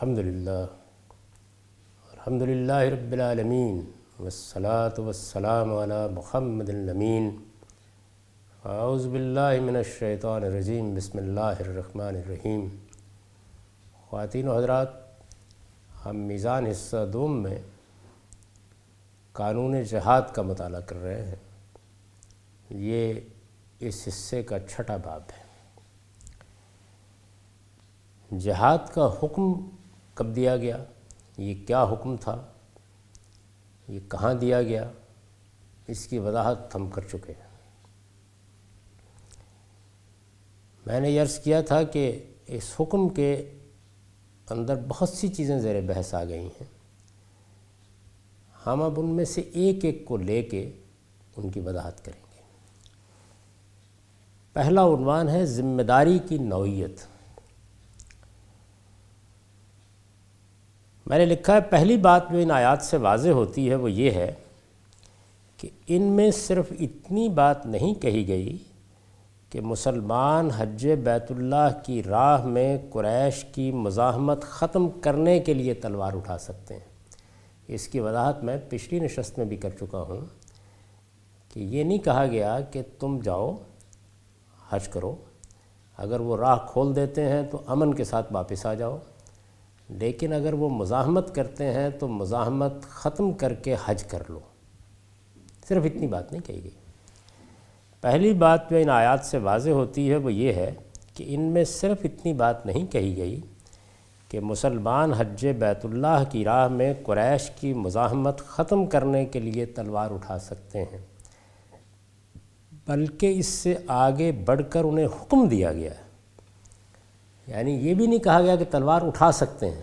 الحمد للہ الحمد للہ رب العالمین، والصلاة والسلام علی محمد الامین۔ اعوذ باللہ من الشیطان الرجیم، بسم اللہ الرحمن الرحیم۔ خواتین و حضرات، ہم میزان حصہ دوم میں قانون جہاد کا مطالعہ کر رہے ہیں۔ یہ اس حصے کا چھٹا باب ہے۔ جہاد کا حکم کب دیا گیا؟ یہ کیا حکم تھا؟ یہ کہاں دیا گیا؟ اس کی وضاحت ہم کر چکے ہیں۔ میں نے عرض کیا تھا کہ اس حکم کے اندر بہت سی چیزیں زیر بحث آ گئی ہیں۔ ہم اب ان میں سے ایک ایک کو لے کے ان کی وضاحت کریں گے۔ پہلا عنوان ہے ذمہ داری کی نوعیت۔ میں نے لکھا ہے، پہلی بات جو ان آیات سے واضح ہوتی ہے وہ یہ ہے کہ ان میں صرف اتنی بات نہیں کہی گئی کہ مسلمان حج بیت اللہ کی راہ میں قریش کی مزاحمت ختم کرنے کے لیے تلوار اٹھا سکتے ہیں۔ اس کی وضاحت میں پچھلی نشست میں بھی کر چکا ہوں کہ یہ نہیں کہا گیا کہ تم جاؤ، حج کرو۔ اگر وہ راہ کھول دیتے ہیں تو امن کے ساتھ واپس آ جاؤ۔ لیکن اگر وہ مزاحمت کرتے ہیں تو مزاحمت ختم کر کے حج کر لو۔ صرف اتنی بات نہیں کہی گئی۔ پہلی بات جو ان آیات سے واضح ہوتی ہے وہ یہ ہے کہ ان میں صرف اتنی بات نہیں کہی گئی کہ مسلمان حج بیت اللہ کی راہ میں قریش کی مزاحمت ختم کرنے کے لیے تلوار اٹھا سکتے ہیں، بلکہ اس سے آگے بڑھ کر انہیں حکم دیا گیا۔ ہے یعنی یہ بھی نہیں کہا گیا کہ تلوار اٹھا سکتے ہیں۔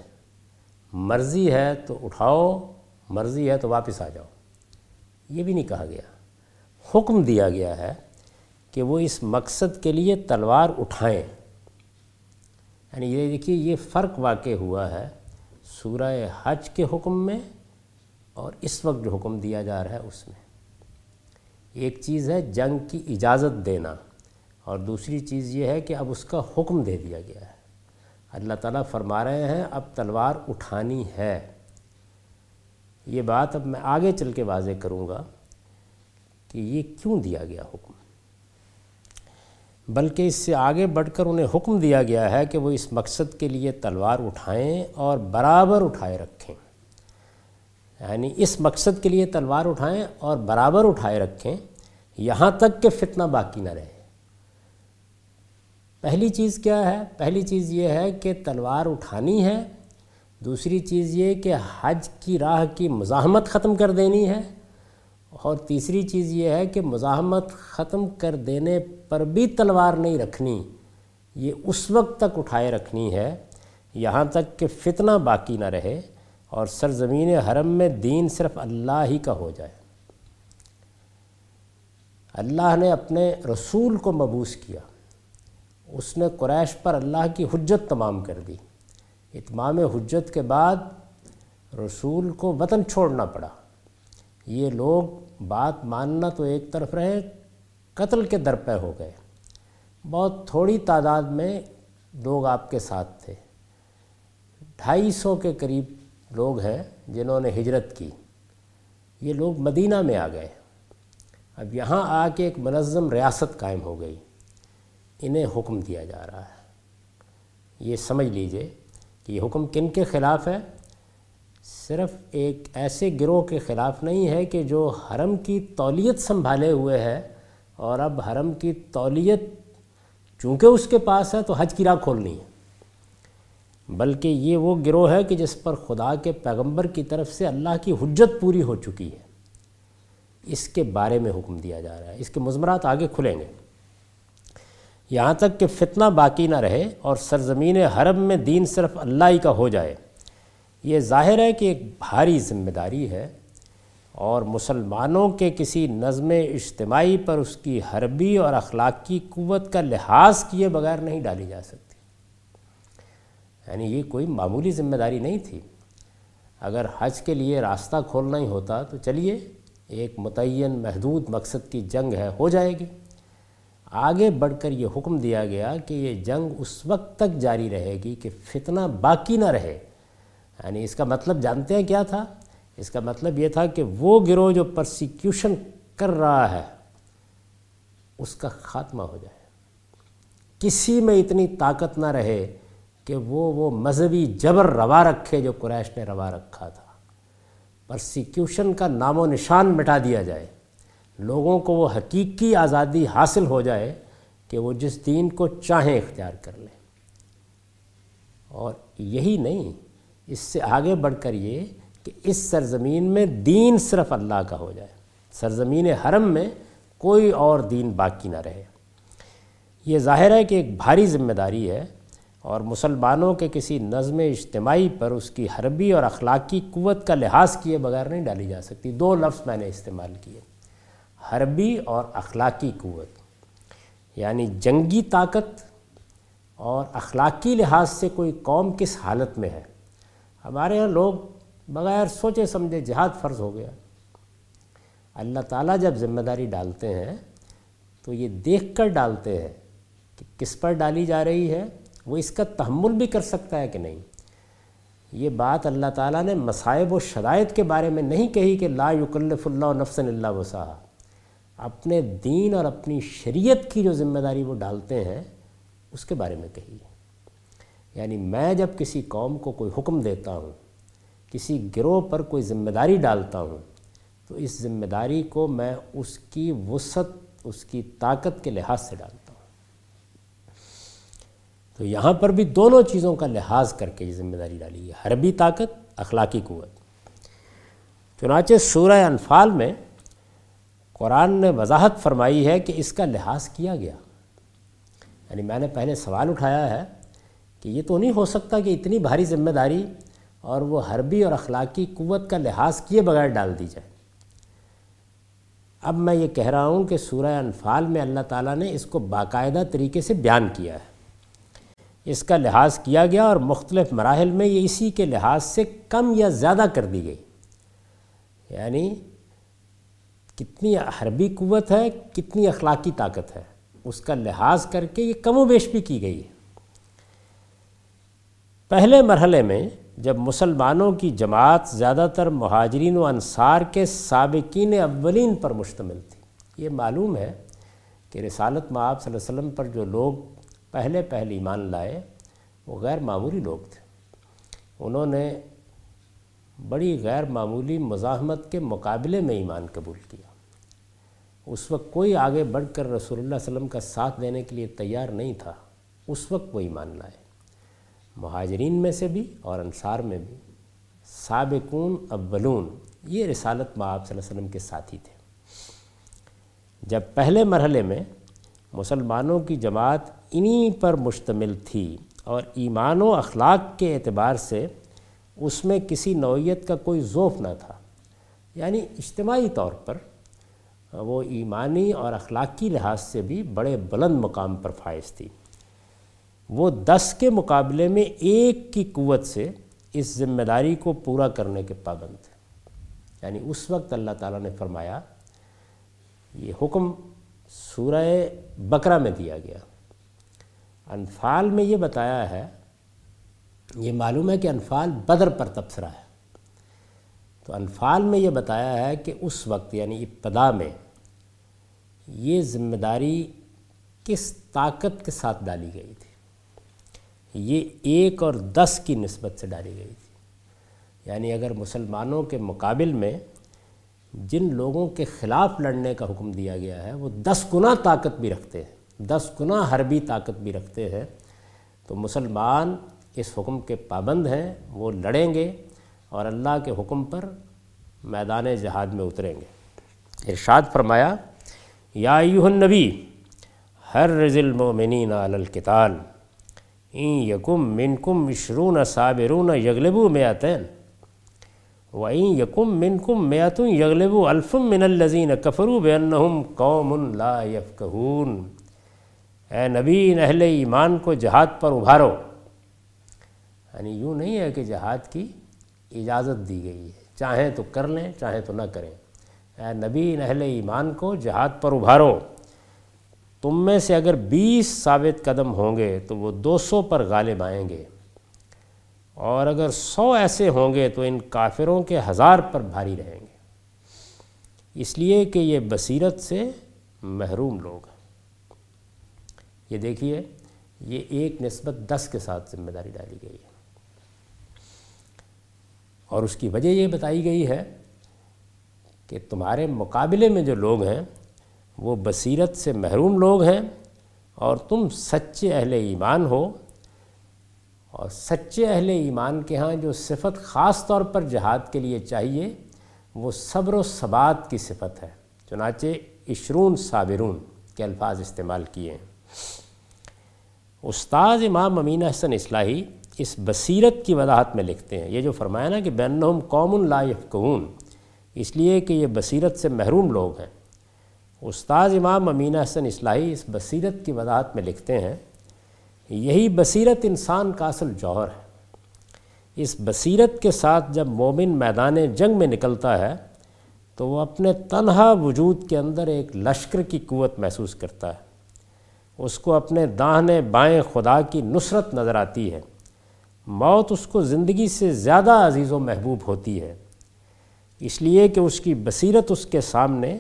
مرضی ہے تو اٹھاؤ، مرضی ہے تو واپس آ جاؤ۔ یہ بھی نہیں کہا گیا۔ حکم دیا گیا ہے کہ وہ اس مقصد کے لیے تلوار اٹھائیں۔ یعنی یہ دیکھیے، یہ فرق واقع ہوا ہے سورہ حج کے حکم میں اور اس وقت جو حکم دیا جا رہا ہے اس میں۔ ایک چیز ہے جنگ کی اجازت دینا۔ اور دوسری چیز یہ ہے کہ اب اس کا حکم دے دیا گیا ہے۔ اللہ تعالیٰ فرما رہے ہیں، اب تلوار اٹھانی ہے۔ یہ بات اب میں آگے چل کے واضح کروں گا کہ یہ کیوں دیا گیا حکم۔ بلکہ اس سے آگے بڑھ کر انہیں حکم دیا گیا ہے کہ وہ اس مقصد کے لیے تلوار اٹھائیں اور برابر اٹھائے رکھیں۔ یعنی اس مقصد کے لیے تلوار اٹھائیں اور برابر اٹھائے رکھیں، یہاں تک کہ فتنہ باقی نہ رہے۔ پہلی چیز کیا ہے؟ پہلی چیز یہ ہے کہ تلوار اٹھانی ہے، دوسری چیز یہ کہ حج کی راہ کی مزاحمت ختم کر دینی ہے، اور تیسری چیز یہ ہے کہ مزاحمت ختم کر دینے پر بھی تلوار نہیں رکھنی، یہ اس وقت تک اٹھائے رکھنی ہے، یہاں تک کہ فتنہ باقی نہ رہے اور سرزمین حرم میں دین صرف اللہ ہی کا ہو جائے۔ اللہ نے اپنے رسول کو مبوس کیا۔ اس نے قریش پر اللہ کی حجت تمام کر دی۔ اتمام حجت کے بعد رسول کو وطن چھوڑنا پڑا۔ یہ لوگ بات ماننا تو ایک طرف رہے، قتل کے در پہ ہو گئے۔ بہت تھوڑی تعداد میں لوگ آپ کے ساتھ تھے۔ ڈھائی سو کے قریب لوگ ہیں جنہوں نے ہجرت کی۔ یہ لوگ مدینہ میں آ گئے۔ اب یہاں آ کے ایک منظم ریاست قائم ہو گئی۔ انہیں حکم دیا جا رہا ہے۔ یہ سمجھ لیجیے کہ یہ حکم کن کے خلاف ہے؟ صرف ایک ایسے گروہ کے خلاف نہیں ہے کہ جو حرم کی تولیت سنبھالے ہوئے ہے۔ اور اب حرم کی تولیت چونکہ اس کے پاس ہے تو حج کی راہ کھولنی ہے۔ بلکہ یہ وہ گروہ ہے کہ جس پر خدا کے پیغمبر کی طرف سے اللہ کی حجت پوری ہو چکی ہے۔ اس کے بارے میں حکم دیا جا رہا ہے۔ اس کے مضمرات آگے کھلیں گے۔ یہاں تک کہ فتنہ باقی نہ رہے اور سرزمین حرم میں دین صرف اللہ ہی کا ہو جائے۔ یہ ظاہر ہے کہ ایک بھاری ذمہ داری ہے اور مسلمانوں کے کسی نظم اجتماعی پر اس کی حربی اور اخلاقی قوت کا لحاظ کیے بغیر نہیں ڈالی جا سکتی۔ یعنی یہ کوئی معمولی ذمہ داری نہیں تھی۔ اگر حج کے لیے راستہ کھولنا ہی ہوتا تو چلیے، ایک متعین محدود مقصد کی جنگ ہے، ہو جائے گی۔ آگے بڑھ کر یہ حکم دیا گیا کہ یہ جنگ اس وقت تک جاری رہے گی کہ فتنہ باقی نہ رہے۔ یعنی اس کا مطلب جانتے ہیں کیا تھا؟ اس کا مطلب یہ تھا کہ وہ گروہ جو پرسیکیوشن کر رہا ہے، اس کا خاتمہ ہو جائے۔ کسی میں اتنی طاقت نہ رہے کہ وہ وہ مذہبی جبر روا رکھے جو قریش نے روا رکھا تھا۔ پرسیکیوشن کا نام و نشان مٹا دیا جائے۔ لوگوں کو وہ حقیقی آزادی حاصل ہو جائے کہ وہ جس دین کو چاہیں اختیار کر لیں۔ اور یہی نہیں، اس سے آگے بڑھ کر یہ کہ اس سرزمین میں دین صرف اللہ کا ہو جائے۔ سرزمین حرم میں کوئی اور دین باقی نہ رہے۔ یہ ظاہر ہے کہ ایک بھاری ذمہ داری ہے اور مسلمانوں کے کسی نظم اجتماعی پر اس کی حربی اور اخلاقی قوت کا لحاظ کیے بغیر نہیں ڈالی جا سکتی۔ دو لفظ میں نے استعمال کیے۔ حربی اور اخلاقی قوت یعنی جنگی طاقت اور اخلاقی لحاظ سے کوئی قوم کس حالت میں ہے؟ ہمارے ہاں لوگ بغیر سوچے سمجھے جہاد فرض ہو گیا۔ اللہ تعالیٰ جب ذمہ داری ڈالتے ہیں تو یہ دیکھ کر ڈالتے ہیں کہ کس پر ڈالی جا رہی ہے، وہ اس کا تحمل بھی کر سکتا ہے کہ نہیں۔ یہ بات اللہ تعالیٰ نے مصائب و شرائط کے بارے میں نہیں کہی کہ لا یکلف اللہ نفسن اللہ وسا اپنے دین اور اپنی شریعت کی جو ذمہ داری وہ ڈالتے ہیں، اس کے بارے میں کہی یعنی میں جب کسی قوم کو کوئی حکم دیتا ہوں، کسی گروہ پر کوئی ذمہ داری ڈالتا ہوں، تو اس ذمہ داری کو میں اس کی وسعت، اس کی طاقت کے لحاظ سے ڈالتا ہوں۔ تو یہاں پر بھی دونوں چیزوں کا لحاظ کر کے یہ ذمہ داری ڈالی۔ ہے حربی طاقت، اخلاقی قوت۔ چنانچہ سورہ انفال میں قرآن نے وضاحت فرمائی ہے کہ اس کا لحاظ کیا گیا۔ یعنی میں نے پہلے سوال اٹھایا ہے کہ یہ تو نہیں ہو سکتا کہ اتنی بھاری ذمہ داری اور وہ حربی اور اخلاقی قوت کا لحاظ کیے بغیر ڈال دی جائے۔ اب میں یہ کہہ رہا ہوں کہ سورہ انفال میں اللہ تعالیٰ نے اس کو باقاعدہ طریقے سے بیان کیا ہے۔ اس کا لحاظ کیا گیا اور مختلف مراحل میں یہ اسی کے لحاظ سے کم یا زیادہ کر دی گئی۔ یعنی کتنی حربی قوت ہے، کتنی اخلاقی طاقت ہے۔ اس کا لحاظ کر کے یہ کم و بیش بھی کی گئی۔ ہے پہلے مرحلے میں جب مسلمانوں کی جماعت زیادہ تر مہاجرین و انصار کے سابقین اولین پر مشتمل تھی۔ یہ معلوم ہے کہ رسالت معاب صلی اللہ علیہ وسلم پر جو لوگ پہلے پہلے ایمان لائے، وہ غیر معمولی لوگ تھے۔ انہوں نے بڑی غیر معمولی مزاحمت کے مقابلے میں ایمان قبول کیا۔ اس وقت کوئی آگے بڑھ کر رسول اللہ علیہ وسلم کا ساتھ دینے کے لیے تیار نہیں تھا، اس وقت وہ ایمان لائے۔ مہاجرین میں سے بھی اور انصار میں بھی۔ سابقون اولون، یہ رسالت میں آپ صلی اللہ علیہ وسلم کے ساتھی تھے۔ جب پہلے مرحلے میں مسلمانوں کی جماعت انہی پر مشتمل تھی اور ایمان و اخلاق کے اعتبار سے اس میں کسی نوعیت کا کوئی ذوف نہ تھا۔ یعنی اجتماعی طور پر وہ ایمانی اور اخلاقی لحاظ سے بھی بڑے بلند مقام پر فائز تھی۔ وہ دس کے مقابلے میں ایک کی قوت سے اس ذمہ داری کو پورا کرنے کے پابند تھے۔ یعنی اس وقت اللہ تعالیٰ نے فرمایا، یہ حکم سورہ بقرہ میں دیا گیا۔ انفال میں یہ بتایا ہے یہ معلوم ہے کہ انفال بدر پر تبصرہ ہے۔ تو انفال میں یہ بتایا ہے کہ اس وقت یعنی ابتدا میں یہ ذمہ داری کس طاقت کے ساتھ ڈالی گئی تھی۔ یہ ایک اور دس کی نسبت سے ڈالی گئی تھی۔ یعنی اگر مسلمانوں کے مقابل میں جن لوگوں کے خلاف لڑنے کا حکم دیا گیا ہے، وہ دس گنا طاقت بھی رکھتے ہیں۔ دس گنا حربی طاقت بھی رکھتے ہیں۔ تو مسلمان اس حکم کے پابند ہیں، وہ لڑیں گے اور اللہ کے حکم پر میدان جہاد میں اتریں گے۔ ارشاد فرمایا، یا ایوہ النبی ہر رض المومنین علی القتال این یکم منکم مشرون صابرون یغلبو میاتین و این یکم منکم میاتون یغلبو الفم من الذین کفروا بانہم قوم لا یفقہون۔ اے نبی، اہل ایمان کو جہاد پر ابھارو۔ یعنی یوں نہیں ہے کہ جہاد کی اجازت دی گئی ہے۔ چاہیں تو کر لیں، چاہیں تو نہ کریں۔ اے نبی، اہل ایمان کو جہاد پر ابھارو۔ تم میں سے اگر بیس ثابت قدم ہوں گے تو وہ دو سو پر غالب آئیں گے۔ اور اگر سو ایسے ہوں گے تو ان کافروں کے ہزار پر بھاری رہیں گے۔ اس لیے کہ یہ بصیرت سے محروم لوگ ہیں۔ یہ دیکھیے، یہ ایک نسبت دس کے ساتھ ذمہ داری ڈالی گئی ہے۔ اور اس کی وجہ یہ بتائی گئی ہے کہ تمہارے مقابلے میں جو لوگ ہیں، وہ بصیرت سے محروم لوگ ہیں اور تم سچے اہل ایمان ہو۔ اور سچے اہل ایمان کے ہاں جو صفت خاص طور پر جہاد کے لیے چاہیے، وہ صبر و ثبات کی صفت ہے۔ چنانچہ عشرون صابرون کے الفاظ استعمال کیے ہیں۔ استاذ امام امین حسن اصلاحی اس بصیرت کی وضاحت میں لکھتے ہیں۔ یہ جو فرمایا نا کہ بینہم قوم لا یفقہون، اس لیے کہ یہ بصیرت سے محروم لوگ ہیں۔ استاذ امام امین حسن اصلاحی اس بصیرت کی وضاحت میں لکھتے ہیں، یہی بصیرت انسان کا اصل جوہر ہے۔ اس بصیرت کے ساتھ جب مومن میدان جنگ میں نکلتا ہے، تو وہ اپنے تنہا وجود کے اندر ایک لشکر کی قوت محسوس کرتا ہے۔ اس کو اپنے داہنے بائیں خدا کی نصرت نظر آتی ہے۔ موت اس کو زندگی سے زیادہ عزیز و محبوب ہوتی ہے۔ اس لیے کہ اس کی بصیرت اس کے سامنے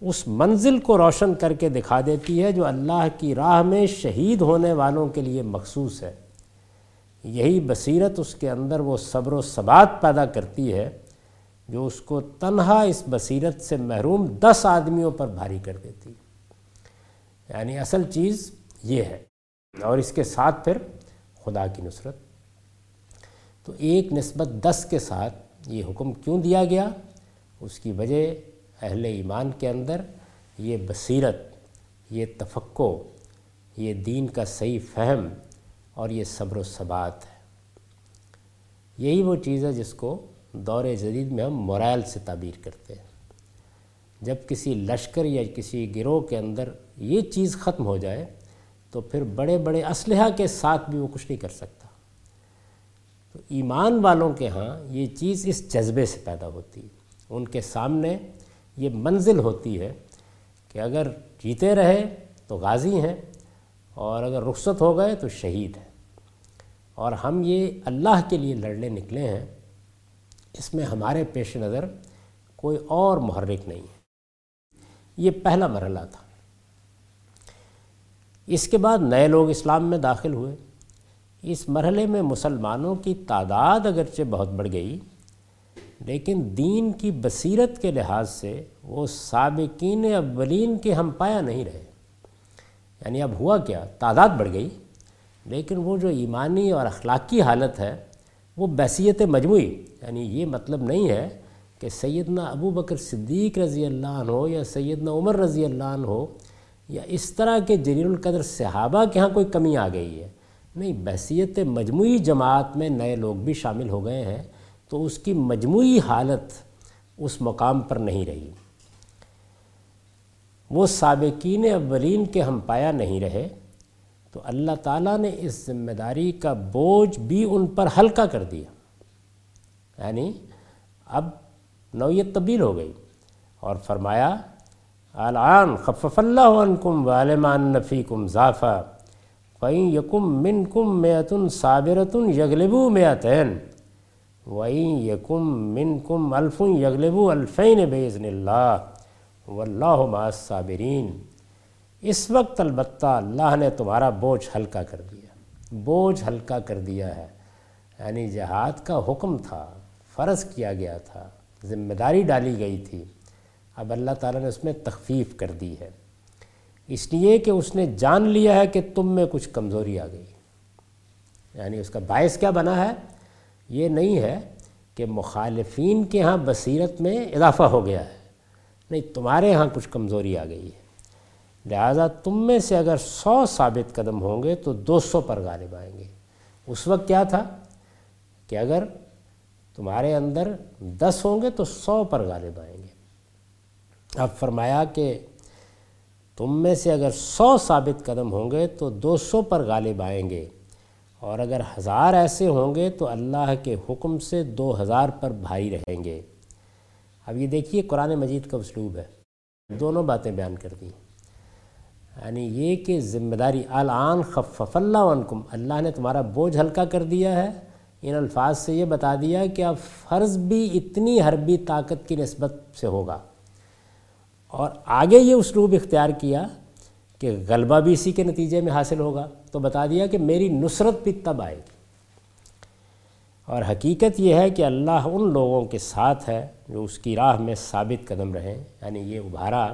اس منزل کو روشن کر کے دکھا دیتی ہے جو اللہ کی راہ میں شہید ہونے والوں کے لیے مخصوص ہے۔ یہی بصیرت اس کے اندر وہ صبر و ثبات پیدا کرتی ہے جو اس کو تنہا اس بصیرت سے محروم دس آدمیوں پر بھاری کر دیتی۔ یعنی اصل چیز یہ ہے۔ اور اس کے ساتھ پھر خدا کی نصرت۔ تو ایک نسبت دس کے ساتھ یہ حکم کیوں دیا گیا؟ اس کی وجہ اہل ایمان کے اندر یہ بصیرت، یہ تفقع یہ دین کا صحیح فہم اور یہ صبر و ثبات ہے۔ یہی وہ چیز ہے جس کو دور جدید میں ہم مرائل سے تعبیر کرتے ہیں۔ جب کسی لشکر یا کسی گروہ کے اندر یہ چیز ختم ہو جائے تو پھر بڑے بڑے اسلحہ کے ساتھ بھی وہ کچھ نہیں کر سکتا تو ایمان والوں کے ہاں یہ چیز اس جذبے سے پیدا ہوتی ہے۔ ان کے سامنے یہ منزل ہوتی ہے کہ اگر جیتے رہے تو غازی ہیں اور اگر رخصت ہو گئے تو شہید ہیں۔ اور ہم یہ اللہ کے لیے لڑنے نکلے ہیں۔ اس میں ہمارے پیش نظر کوئی اور محرک نہیں ہے۔ یہ پہلا مرحلہ تھا۔ اس کے بعد نئے لوگ اسلام میں داخل ہوئے۔ اس مرحلے میں مسلمانوں کی تعداد اگرچہ بہت بڑھ گئی، لیکن دین کی بصیرت کے لحاظ سے وہ سابقین اولین کے ہم پایا نہیں رہے۔ یعنی اب ہوا کیا، تعداد بڑھ گئی، لیکن وہ جو ایمانی اور اخلاقی حالت ہے، وہ بحثیت مجموعی۔ یعنی یہ مطلب نہیں ہے کہ سیدنا ابو بکر صدیق رضی اللہ عنہ ہو یا سیدنا عمر رضی اللہ عنہ ہو یا اس طرح کے جلیل القدر صحابہ کے ہاں کوئی کمی آ گئی ہے۔ نہیں، بحثیت مجموعی جماعت میں نئے لوگ بھی شامل ہو گئے ہیں، تو اس کی مجموعی حالت اس مقام پر نہیں رہی۔ وہ سابقین اولین کے ہم پایا نہیں رہے، تو اللہ تعالیٰ نے اس ذمہ داری کا بوجھ بھی ان پر ہلکا کر دیا۔ یعنی اب نوعیت تبدیل ہو گئی اور فرمایا، الان خفف اللہ عنکم والمان نفیکم ضافہ فعین یکم من کم میتن صابرتن یغلبو میتین وعین یکم من کم الفن یغلبو الفین بزن اللہ واللہ مع الصابرین اس وقت البتہ اللہ نے تمہارا بوجھ ہلکا کر دیا بوجھ ہلکا کر دیا ہے یعنی جہاد کا حکم تھا فرض کیا گیا تھا ذمہ داری ڈالی گئی تھی اب اللہ تعالیٰ نے اس میں تخفیف کر دی ہے اس لیے کہ اس نے جان لیا ہے کہ تم میں کچھ کمزوری آ گئی۔ یعنی اس کا باعث کیا بنا ہے؟ یہ نہیں ہے کہ مخالفین کے ہاں بصیرت میں اضافہ ہو گیا ہے۔ نہیں، تمہارے ہاں کچھ کمزوری آ گئی ہے۔ لہٰذا تم میں سے اگر سو ثابت قدم ہوں گے تو دو سو پر غالب آئیں گے۔ اس وقت کیا تھا؟ کہ اگر تمہارے اندر دس ہوں گے تو سو پر غالب آئیں گے۔ اب فرمایا کہ تم میں سے اگر سو ثابت قدم ہوں گے تو دو سو پر غالب آئیں گے۔ اور اگر ہزار ایسے ہوں گے تو اللہ کے حکم سے دو ہزار پر بھائی رہیں گے۔ اب یہ دیکھیے قرآن مجید کا اسلوب ہے۔ دونوں باتیں بیان کر دی۔ یعنی یہ کہ ذمہ داری الان خفف اللہ عنکم، اللہ نے تمہارا بوجھ ہلکا کر دیا ہے۔ ان الفاظ سے یہ بتا دیا کہ اب فرض بھی اتنی حربی طاقت کی نسبت سے ہوگا۔ اور آگے یہ اسلوب اختیار کیا کہ غلبہ بھی اسی کے نتیجے میں حاصل ہوگا، تو بتا دیا کہ میری نصرت بھی تب آئے گی۔ اور حقیقت یہ ہے کہ اللہ ان لوگوں کے ساتھ ہے جو اس کی راہ میں ثابت قدم رہیں یعنی یہ ابھارا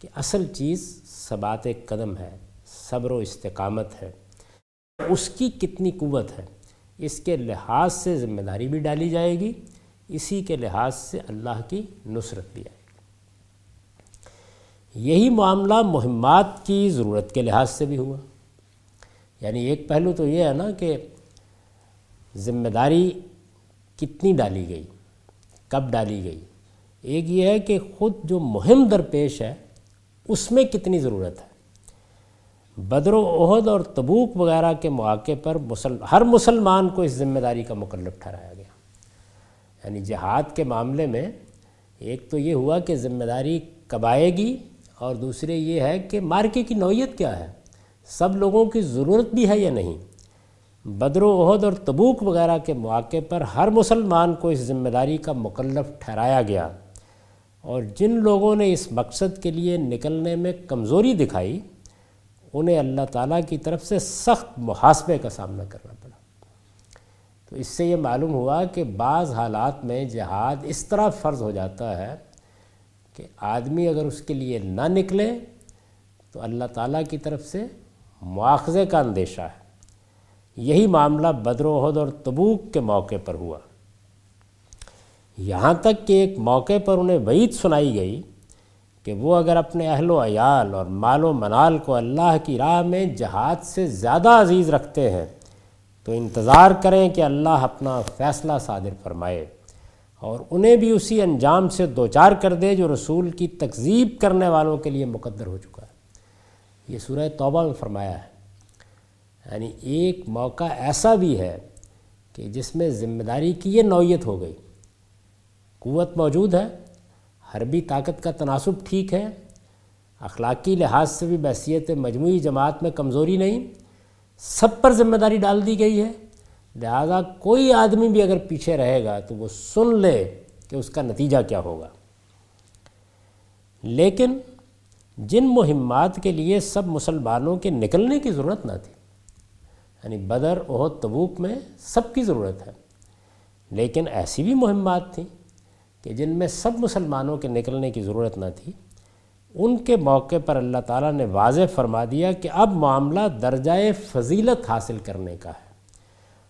کہ اصل چیز ثبات قدم ہے، صبر و استقامت ہے۔ اس کی کتنی قوت ہے، اس کے لحاظ سے ذمہ داری بھی ڈالی جائے گی، اسی کے لحاظ سے اللہ کی نصرت بھی آئے گی۔ یہی معاملہ مہمات کی ضرورت کے لحاظ سے بھی ہوا۔ یعنی ایک پہلو تو یہ ہے نا کہ ذمہ داری کتنی ڈالی گئی، کب ڈالی گئی۔ ایک یہ ہے کہ خود جو مہم درپیش ہے، اس میں کتنی ضرورت ہے۔ بدر و عہد اور تبوک وغیرہ کے مواقع پر مسل، ہر مسلمان کو اس ذمہ داری کا مکلف ٹھہرایا گیا۔ یعنی جہاد کے معاملے میں ایک تو یہ ہوا کہ ذمہ داری کب آئے گی اور دوسرے یہ ہے کہ مارکے کی نوعیت کیا ہے؟ سب لوگوں کی ضرورت بھی ہے یا نہیں؟ بدر و عہد اور تبوک وغیرہ کے مواقع پر ہر مسلمان کو اس ذمہ داری کا مکلف ٹھہرایا گیا۔ اور جن لوگوں نے اس مقصد کے لیے نکلنے میں کمزوری دکھائی، انہیں اللہ تعالیٰ کی طرف سے سخت محاسبے کا سامنا کرنا پڑا۔ تو اس سے یہ معلوم ہوا کہ بعض حالات میں جہاد اس طرح فرض ہو جاتا ہے کہ آدمی اگر اس کے لیے نہ نکلے تو اللہ تعالیٰ کی طرف سے مواخذے کا اندیشہ ہے۔ یہی معاملہ بدر و عہد اور تبوک کے موقع پر ہوا۔ یہاں تک کہ ایک موقع پر انہیں وعید سنائی گئی کہ وہ اگر اپنے اہل و عیال اور مال و منال کو اللہ کی راہ میں جہاد سے زیادہ عزیز رکھتے ہیں تو انتظار کریں کہ اللہ اپنا فیصلہ صادر فرمائے۔ اور انہیں بھی اسی انجام سے دوچار کر دے جو رسول کی تکذیب کرنے والوں کے لیے مقدر ہو چکا ہے۔ یہ سورہ توبہ میں فرمایا ہے۔ یعنی ایک موقع ایسا بھی ہے کہ جس میں ذمہ داری کی یہ نوعیت ہو گئی۔ قوت موجود ہے، حربی طاقت کا تناسب ٹھیک ہے، اخلاقی لحاظ سے بھی بحثیت مجموعی جماعت میں کمزوری نہیں، سب پر ذمہ داری ڈال دی گئی ہے۔ لہذا کوئی آدمی بھی اگر پیچھے رہے گا تو وہ سن لے کہ اس کا نتیجہ کیا ہوگا۔ لیکن جن مہمات کے لیے سب مسلمانوں کے نکلنے کی ضرورت نہ تھی یعنی بدر عہد تبوک میں سب کی ضرورت ہے، لیکن ایسی بھی مہمات تھیں کہ جن میں سب مسلمانوں کے نکلنے کی ضرورت نہ تھی، ان کے موقع پر اللہ تعالیٰ نے واضح فرما دیا کہ اب معاملہ درجۂ فضیلت حاصل کرنے کا ہے۔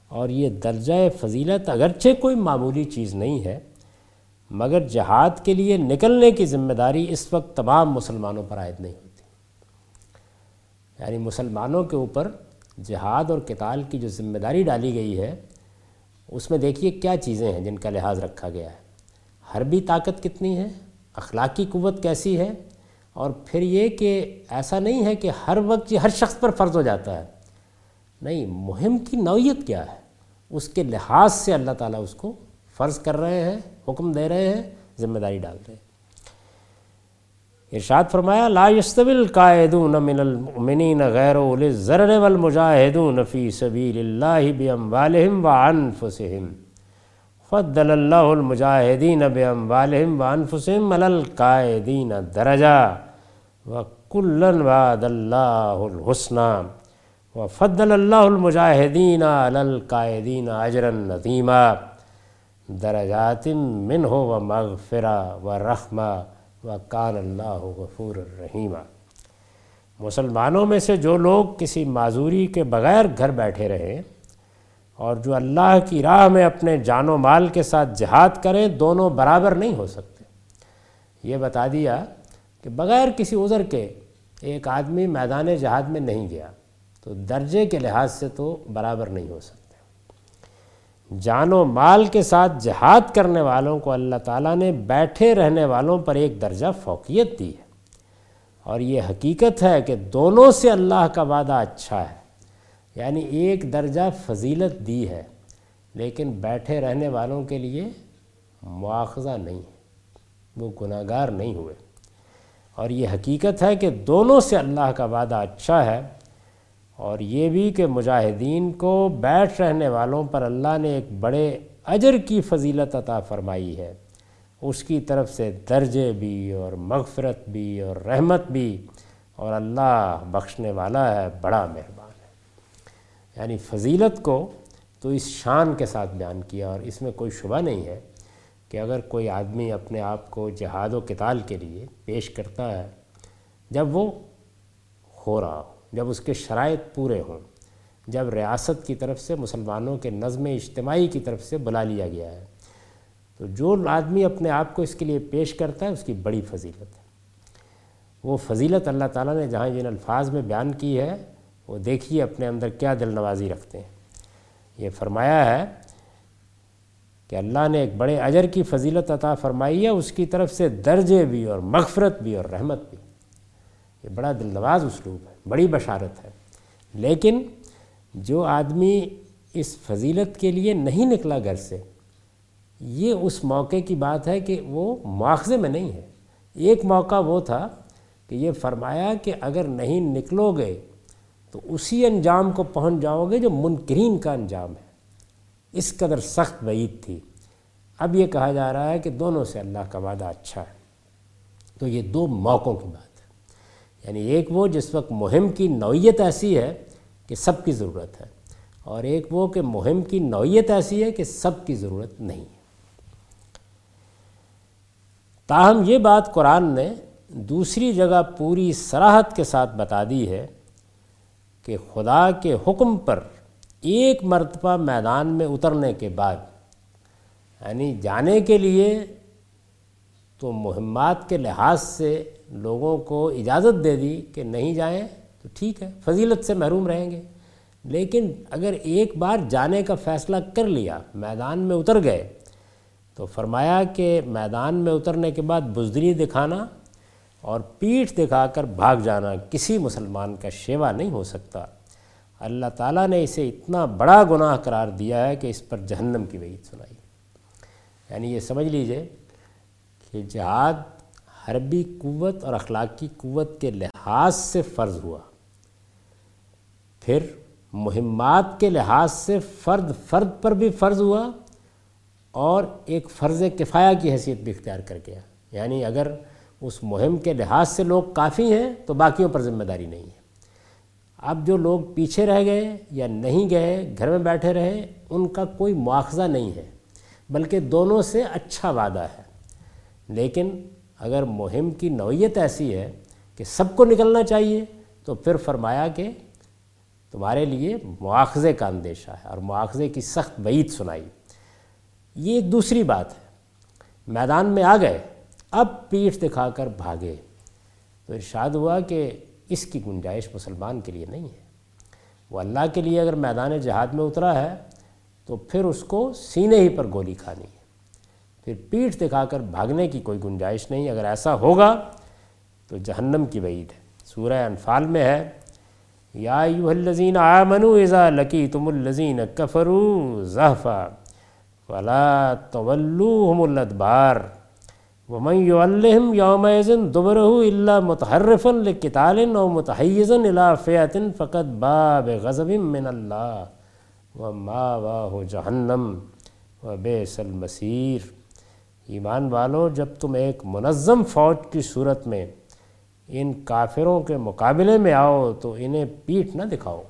اور یہ درجۂ فضیلت اگرچہ کوئی معمولی چیز نہیں ہے، مگر جہاد کے لیے نکلنے کی ذمہ داری اس وقت تمام مسلمانوں پر عائد نہیں ہوتی۔ یعنی مسلمانوں کے اوپر جہاد اور کتال کی جو ذمہ داری ڈالی گئی ہے، اس میں دیکھیے کیا چیزیں ہیں جن کا لحاظ رکھا گیا ہے۔ حربی طاقت کتنی ہے، اخلاقی قوت کیسی ہے، اور پھر یہ کہ ایسا نہیں ہے کہ ہر وقت یہ ہر شخص پر فرض ہو جاتا ہے۔ نہیں، مہم کی نوعیت کیا ہے؟ اس کے لحاظ سے اللہ تعالیٰ اس کو فرض کر رہے ہیں، حکم دے رہے ہیں، ذمہ داری ڈال رہے ہیں۔ ارشاد فرمایا، لا يستوي القائدون من المؤمنين غير اولي الضرر والمجاهدون في سبيل الله باموالهم وانفسهم فضل الله المجاهدين باموالهم وانفسهم على القائدين درجه وكلا وعد الله الحسنى وفضل الله المجاهدين على القائدين اجرا عظيما درجات منه ومغفرة ورحمة کان اللہ غفور الرحیمہ۔ مسلمانوں میں سے جو لوگ کسی معذوری کے بغیر گھر بیٹھے رہے اور جو اللہ کی راہ میں اپنے جان و مال کے ساتھ جہاد کریں، دونوں برابر نہیں ہو سکتے۔ یہ بتا دیا کہ بغیر کسی عذر کے ایک آدمی میدان جہاد میں نہیں گیا۔ تو درجے کے لحاظ سے تو برابر نہیں ہو سکتے۔ جان و مال کے ساتھ جہاد کرنے والوں کو اللہ تعالیٰ نے بیٹھے رہنے والوں پر ایک درجہ فوقیت دی ہے۔ اور یہ حقیقت ہے کہ دونوں سے اللہ کا وعدہ اچھا ہے یعنی ایک درجہ فضیلت دی ہے، لیکن بیٹھے رہنے والوں کے لیے مواخذہ نہیں ہے، وہ گناہ گار نہیں ہوئے۔ اور یہ حقیقت ہے کہ دونوں سے اللہ کا وعدہ اچھا ہے اور یہ بھی کہ مجاہدین کو بیٹھ رہنے والوں پر اللہ نے ایک بڑے اجر کی فضیلت عطا فرمائی ہے۔ اس کی طرف سے درجے بھی اور مغفرت بھی اور رحمت بھی اور اللہ بخشنے والا ہے، بڑا مہربان ہے۔ یعنی فضیلت کو تو اس شان کے ساتھ بیان کیا اور اس میں کوئی شبہ نہیں ہے کہ اگر کوئی آدمی اپنے آپ کو جہاد و کتال کے لیے پیش کرتا ہے، جب وہ ہو رہا ہو۔ جب اس کے شرائط پورے ہوں، جب ریاست کی طرف سے، مسلمانوں کے نظم اجتماعی کی طرف سے بلا لیا گیا ہے، تو جو آدمی اپنے آپ کو اس کے لیے پیش کرتا ہے، اس کی بڑی فضیلت ہے۔ وہ فضیلت اللہ تعالیٰ نے جہاں جن الفاظ میں بیان کی ہے، وہ دیکھیے اپنے اندر کیا دل نوازی رکھتے ہیں۔ یہ فرمایا ہے کہ اللہ نے ایک بڑے اجر کی فضیلت عطا فرمائی ہے، اس کی طرف سے درجے بھی اور مغفرت بھی اور رحمت بھی۔ یہ بڑا دل نواز اسلوب ہے۔ بڑی بشارت ہے۔ لیکن جو آدمی اس فضیلت کے لیے نہیں نکلا گھر سے، یہ اس موقع کی بات ہے کہ وہ مواخذے میں نہیں ہے۔ ایک موقع وہ تھا کہ یہ فرمایا کہ اگر نہیں نکلو گے تو اسی انجام کو پہنچ جاؤ گے جو منکرین کا انجام ہے۔ اس قدر سخت وعید تھی۔ اب یہ کہا جا رہا ہے کہ دونوں سے اللہ کا وعدہ اچھا ہے۔ تو یہ دو موقعوں کی بات۔ ہے یعنی ایک وہ جس وقت مہم کی نوعیت ایسی ہے کہ سب کی ضرورت ہے، اور ایک وہ کہ مہم کی نوعیت ایسی ہے کہ سب کی ضرورت نہیں ہے۔ تاہم یہ بات قرآن نے دوسری جگہ پوری سراحت کے ساتھ بتا دی ہے کہ خدا کے حکم پر ایک مرتبہ میدان میں اترنے کے بعد یعنی جانے کے لیے تو مہمات کے لحاظ سے لوگوں کو اجازت دے دی کہ نہیں جائیں تو ٹھیک ہے، فضیلت سے محروم رہیں گے۔ لیکن اگر ایک بار جانے کا فیصلہ کر لیا، میدان میں اتر گئے، تو فرمایا کہ میدان میں اترنے کے بعد بزدری دکھانا اور پیٹھ دکھا کر بھاگ جانا کسی مسلمان کا شیوا نہیں ہو سکتا۔ اللہ تعالیٰ نے اسے اتنا بڑا گناہ قرار دیا ہے کہ اس پر جہنم کی وعید سنائی۔ یعنی یہ سمجھ لیجیے کہ جہاد حربی قوت اور اخلاقی قوت کے لحاظ سے فرض ہوا۔ پھر مہمات کے لحاظ سے فرد فرد پر بھی فرض ہوا اور ایک فرض کفایہ کی حیثیت بھی اختیار کر گیا۔ یعنی اگر اس مہم کے لحاظ سے لوگ کافی ہیں تو باقیوں پر ذمہ داری نہیں ہے۔ اب جو لوگ پیچھے رہ گئے یا نہیں گئے، گھر میں بیٹھے رہے، ان کا کوئی مواخذہ نہیں ہے، بلکہ دونوں سے اچھا وعدہ ہے۔ لیکن اگر مہم کی نوعیت ایسی ہے کہ سب کو نکلنا چاہیے، تو پھر فرمایا کہ تمہارے لیے مواخذے کا اندیشہ ہے اور مواخذے کی سخت بعید سنائی۔ یہ ایک دوسری بات ہے۔ میدان میں آ گئے، اب پیٹھ دکھا کر بھاگے۔ تو ارشاد ہوا کہ اس کی گنجائش مسلمان کے لیے نہیں ہے۔ وہ اللہ کے لیے اگر میدان جہاد میں اترا ہے، تو پھر اس کو سینے ہی پر گولی کھانی ہے۔ پھر پیٹھ دکھا کر بھاگنے کی کوئی گنجائش نہیں، اگر ایسا ہوگا تو جہنم کی وعید ہے۔ سورہ انفال میں ہے، یا ایوہ الذین آمنوا اذا لقیتم الذین کفروا زحفا ولا طولوہم الادبار ومن یعلہم یومئذن دبرہو الا متحرفا لکتال او متحیزا الى فیعت فقد باب غضب من اللہ وماواہ جہنم وبیس المسیر ایمان والو، جب تم ایک منظم فوج کی صورت میں ان کافروں کے مقابلے میں آؤ تو انہیں پیٹھ نہ دکھاؤ۔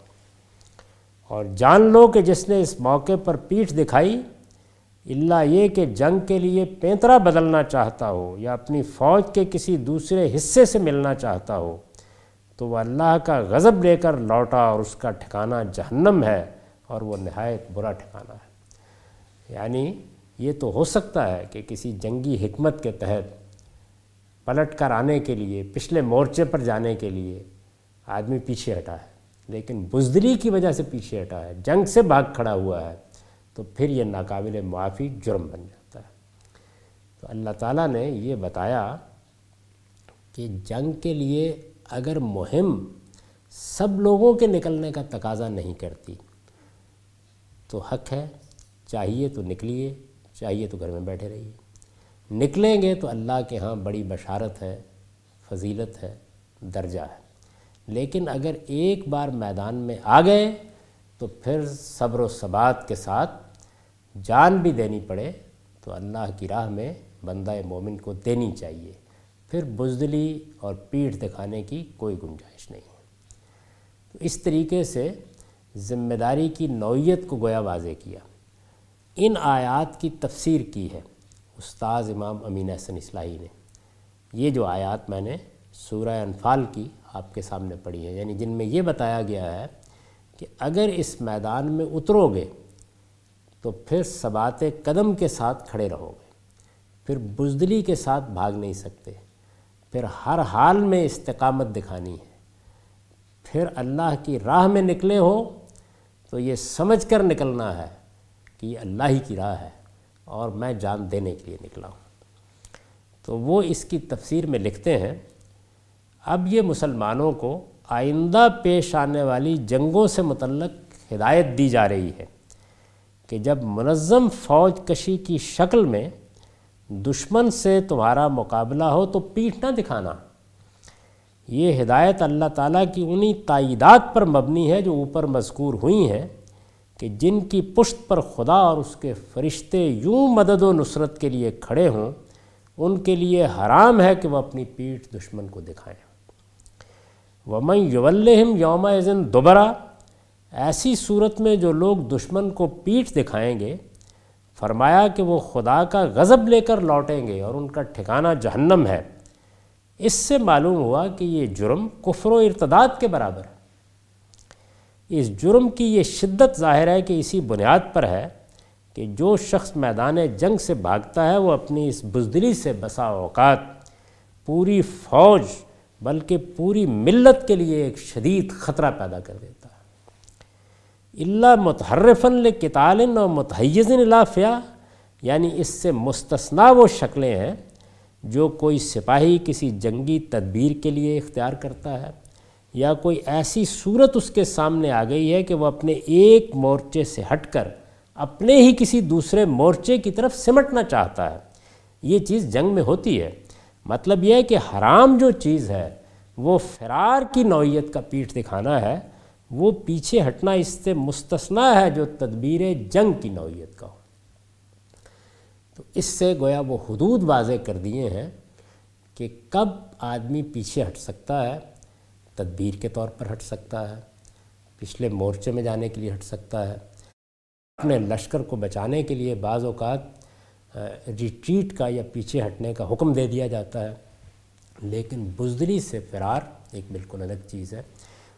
اور جان لو کہ جس نے اس موقع پر پیٹھ دکھائی اللہ یہ کہ جنگ کے لیے پینترا بدلنا چاہتا ہو یا اپنی فوج کے کسی دوسرے حصے سے ملنا چاہتا ہو، تو وہ اللہ کا غضب لے کر لوٹا اور اس کا ٹھکانہ جہنم ہے اور وہ نہایت برا ٹھکانہ ہے۔ یعنی یہ تو ہو سکتا ہے کہ کسی جنگی حکمت کے تحت پلٹ کر آنے کے لیے، پچھلے مورچے پر جانے کے لیے آدمی پیچھے ہٹا ہے۔ لیکن بزدری کی وجہ سے پیچھے ہٹا ہے، جنگ سے بھاگ کھڑا ہوا ہے، تو پھر یہ ناقابل معافی جرم بن جاتا ہے۔ تو اللہ تعالیٰ نے یہ بتایا کہ جنگ کے لیے اگر مہم سب لوگوں کے نکلنے کا تقاضا نہیں کرتی، تو حق ہے، چاہیے تو نکلیے۔ چاہیے تو گھر میں بیٹھے رہیے۔ نکلیں گے تو اللہ کے ہاں بڑی بشارت ہے، فضیلت ہے، درجہ ہے۔ لیکن اگر ایک بار میدان میں آ گئے تو پھر صبر و ثبات کے ساتھ جان بھی دینی پڑے تو اللہ کی راہ میں بندہ مومن کو دینی چاہیے۔ پھر بزدلی اور پیٹھ دکھانے کی کوئی گنجائش نہیں۔ ہے تو اس طریقے سے ذمہ داری کی نوعیت کو گویا واضح کیا۔ ان آیات کی تفسیر کی ہے۔ استاذ امام امین احسن اصلاحی نے۔ یہ جو آیات میں نے سورہ انفال کی آپ کے سامنے پڑھی ہے یعنی جن میں یہ بتایا گیا ہے کہ اگر اس میدان میں اترو گے تو پھر سبات قدم کے ساتھ کھڑے رہو گے پھر بزدلی کے ساتھ بھاگ نہیں سکتے۔ پھر ہر حال میں استقامت دکھانی ہے۔ پھر اللہ کی راہ میں نکلے ہو تو یہ سمجھ کر نکلنا ہے کہ اللہ ہی کی راہ ہے اور میں جان دینے کے لیے نکلا ہوں۔ تو وہ اس کی تفسیر میں لکھتے ہیں، اب یہ مسلمانوں کو آئندہ پیش آنے والی جنگوں سے متعلق ہدایت دی جا رہی ہے کہ جب منظم فوج کشی کی شکل میں دشمن سے تمہارا مقابلہ ہو تو پیٹھ نہ دکھانا۔ یہ ہدایت اللہ تعالیٰ کی انہی تائیدات پر مبنی ہے جو اوپر مذکور ہوئی ہیں۔ کہ جن کی پشت پر خدا اور اس کے فرشتے یوں مدد و نصرت کے لیے کھڑے ہوں، ان کے لیے حرام ہے کہ وہ اپنی پیٹھ دشمن کو دکھائیں۔ ومن یولہم یوم ازن دوبرا ایسی صورت میں جو لوگ دشمن کو پیٹھ دکھائیں گے، فرمایا کہ وہ خدا کا غضب لے کر لوٹیں گے اور ان کا ٹھکانہ جہنم ہے۔ اس سے معلوم ہوا کہ یہ جرم کفر و ارتداد کے برابر ہے۔ اس جرم کی یہ شدت ظاہر ہے کہ اسی بنیاد پر ہے کہ جو شخص میدان جنگ سے بھاگتا ہے وہ اپنی اس بزدلی سے بسا اوقات پوری فوج بلکہ پوری ملت کے لیے ایک شدید خطرہ پیدا کر دیتا ہے۔ اللہ متحرفن لکتالن اور متحزن الافیہ یعنی اس سے مستثنا وہ شکلیں ہیں جو کوئی سپاہی کسی جنگی تدبیر کے لیے اختیار کرتا ہے۔ یا کوئی ایسی صورت اس کے سامنے آ گئی ہے کہ وہ اپنے ایک مورچے سے ہٹ کر اپنے ہی کسی دوسرے مورچے کی طرف سمٹنا چاہتا ہے۔ یہ چیز جنگ میں ہوتی ہے۔ مطلب یہ ہے کہ حرام جو چیز ہے، وہ فرار کی نوعیت کا پیٹھ دکھانا ہے۔ وہ پیچھے ہٹنا اس سے مستثنا ہے جو تدبیر جنگ کی نوعیت کا ہو۔ تو اس سے گویا وہ حدود واضح کر دیے ہیں کہ کب آدمی پیچھے ہٹ سکتا ہے۔ تدبیر کے طور پر ہٹ سکتا ہے، پچھلے مورچے میں جانے کے لیے ہٹ سکتا ہے۔ اپنے لشکر کو بچانے کے لیے بعض اوقات ریٹریٹ کا یا پیچھے ہٹنے کا حکم دے دیا جاتا ہے۔ لیکن بزدلی سے فرار ایک بالکل الگ چیز ہے۔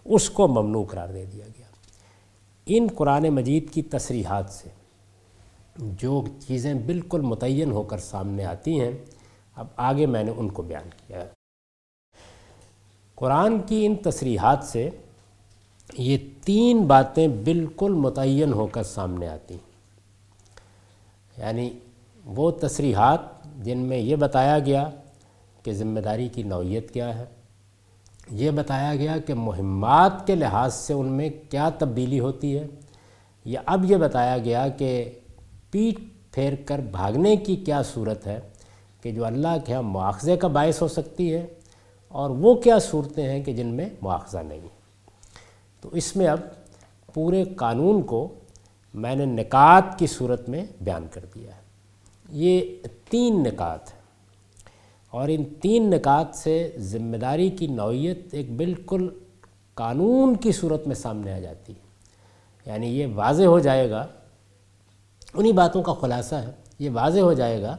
اس کو ممنوع قرار دے دیا گیا۔ ان قرآن مجید کی تصریحات سے جو چیزیں بالکل متعین ہو کر سامنے آتی ہیں، اب آگے میں نے ان کو بیان کیا۔ ہے قرآن کی ان تصریحات سے یہ تین باتیں بالکل متعین ہو کر سامنے آتی یعنی وہ تصریحات جن میں یہ بتایا گیا کہ ذمہ داری کی نوعیت کیا ہے، یہ بتایا گیا کہ مہمات کے لحاظ سے ان میں کیا تبدیلی ہوتی ہے، یا اب یہ بتایا گیا کہ پیٹ پھیر کر بھاگنے کی کیا صورت ہے کہ جو اللہ کے ہاں مواخذے کا باعث ہو سکتی ہے۔ اور وہ کیا صورتیں ہیں کہ جن میں مواخذہ نہیں تو اس میں اب پورے قانون کو میں نے نکات کی صورت میں بیان کر دیا ہے۔ یہ تین نکات ہیں۔ اور ان تین نکات سے ذمہ داری کی نوعیت ایک بالکل قانون کی صورت میں سامنے آ جاتی ہے۔ یعنی یہ واضح ہو جائے گا، انہی باتوں کا خلاصہ ہے، یہ واضح ہو جائے گا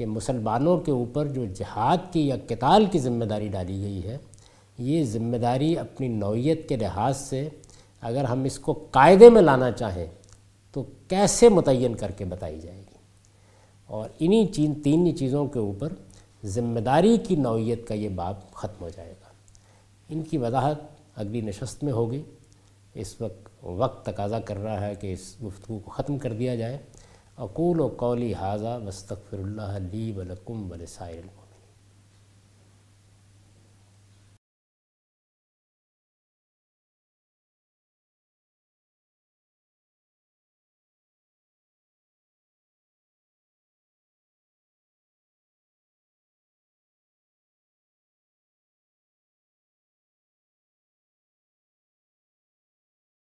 کہ مسلمانوں کے اوپر جو جہاد کی یا قتال کی ذمہ داری ڈالی گئی ہے، یہ ذمہ داری اپنی نوعیت کے لحاظ سے اگر ہم اس کو قاعدے میں لانا چاہیں تو کیسے متعین کر کے بتائی جائے گی؟ اور انہی چین تین چیزوں کے اوپر ذمہ داری کی نوعیت کا یہ باب ختم ہو جائے گا۔ ان کی وضاحت اگلی نشست میں ہوگی۔ اس وقت وقت تقاضا کر رہا ہے کہ اس گفتگو کو ختم کر دیا جائے۔ اقول و قولی حاضہ وسطر اللہ علی ولکم ولسائر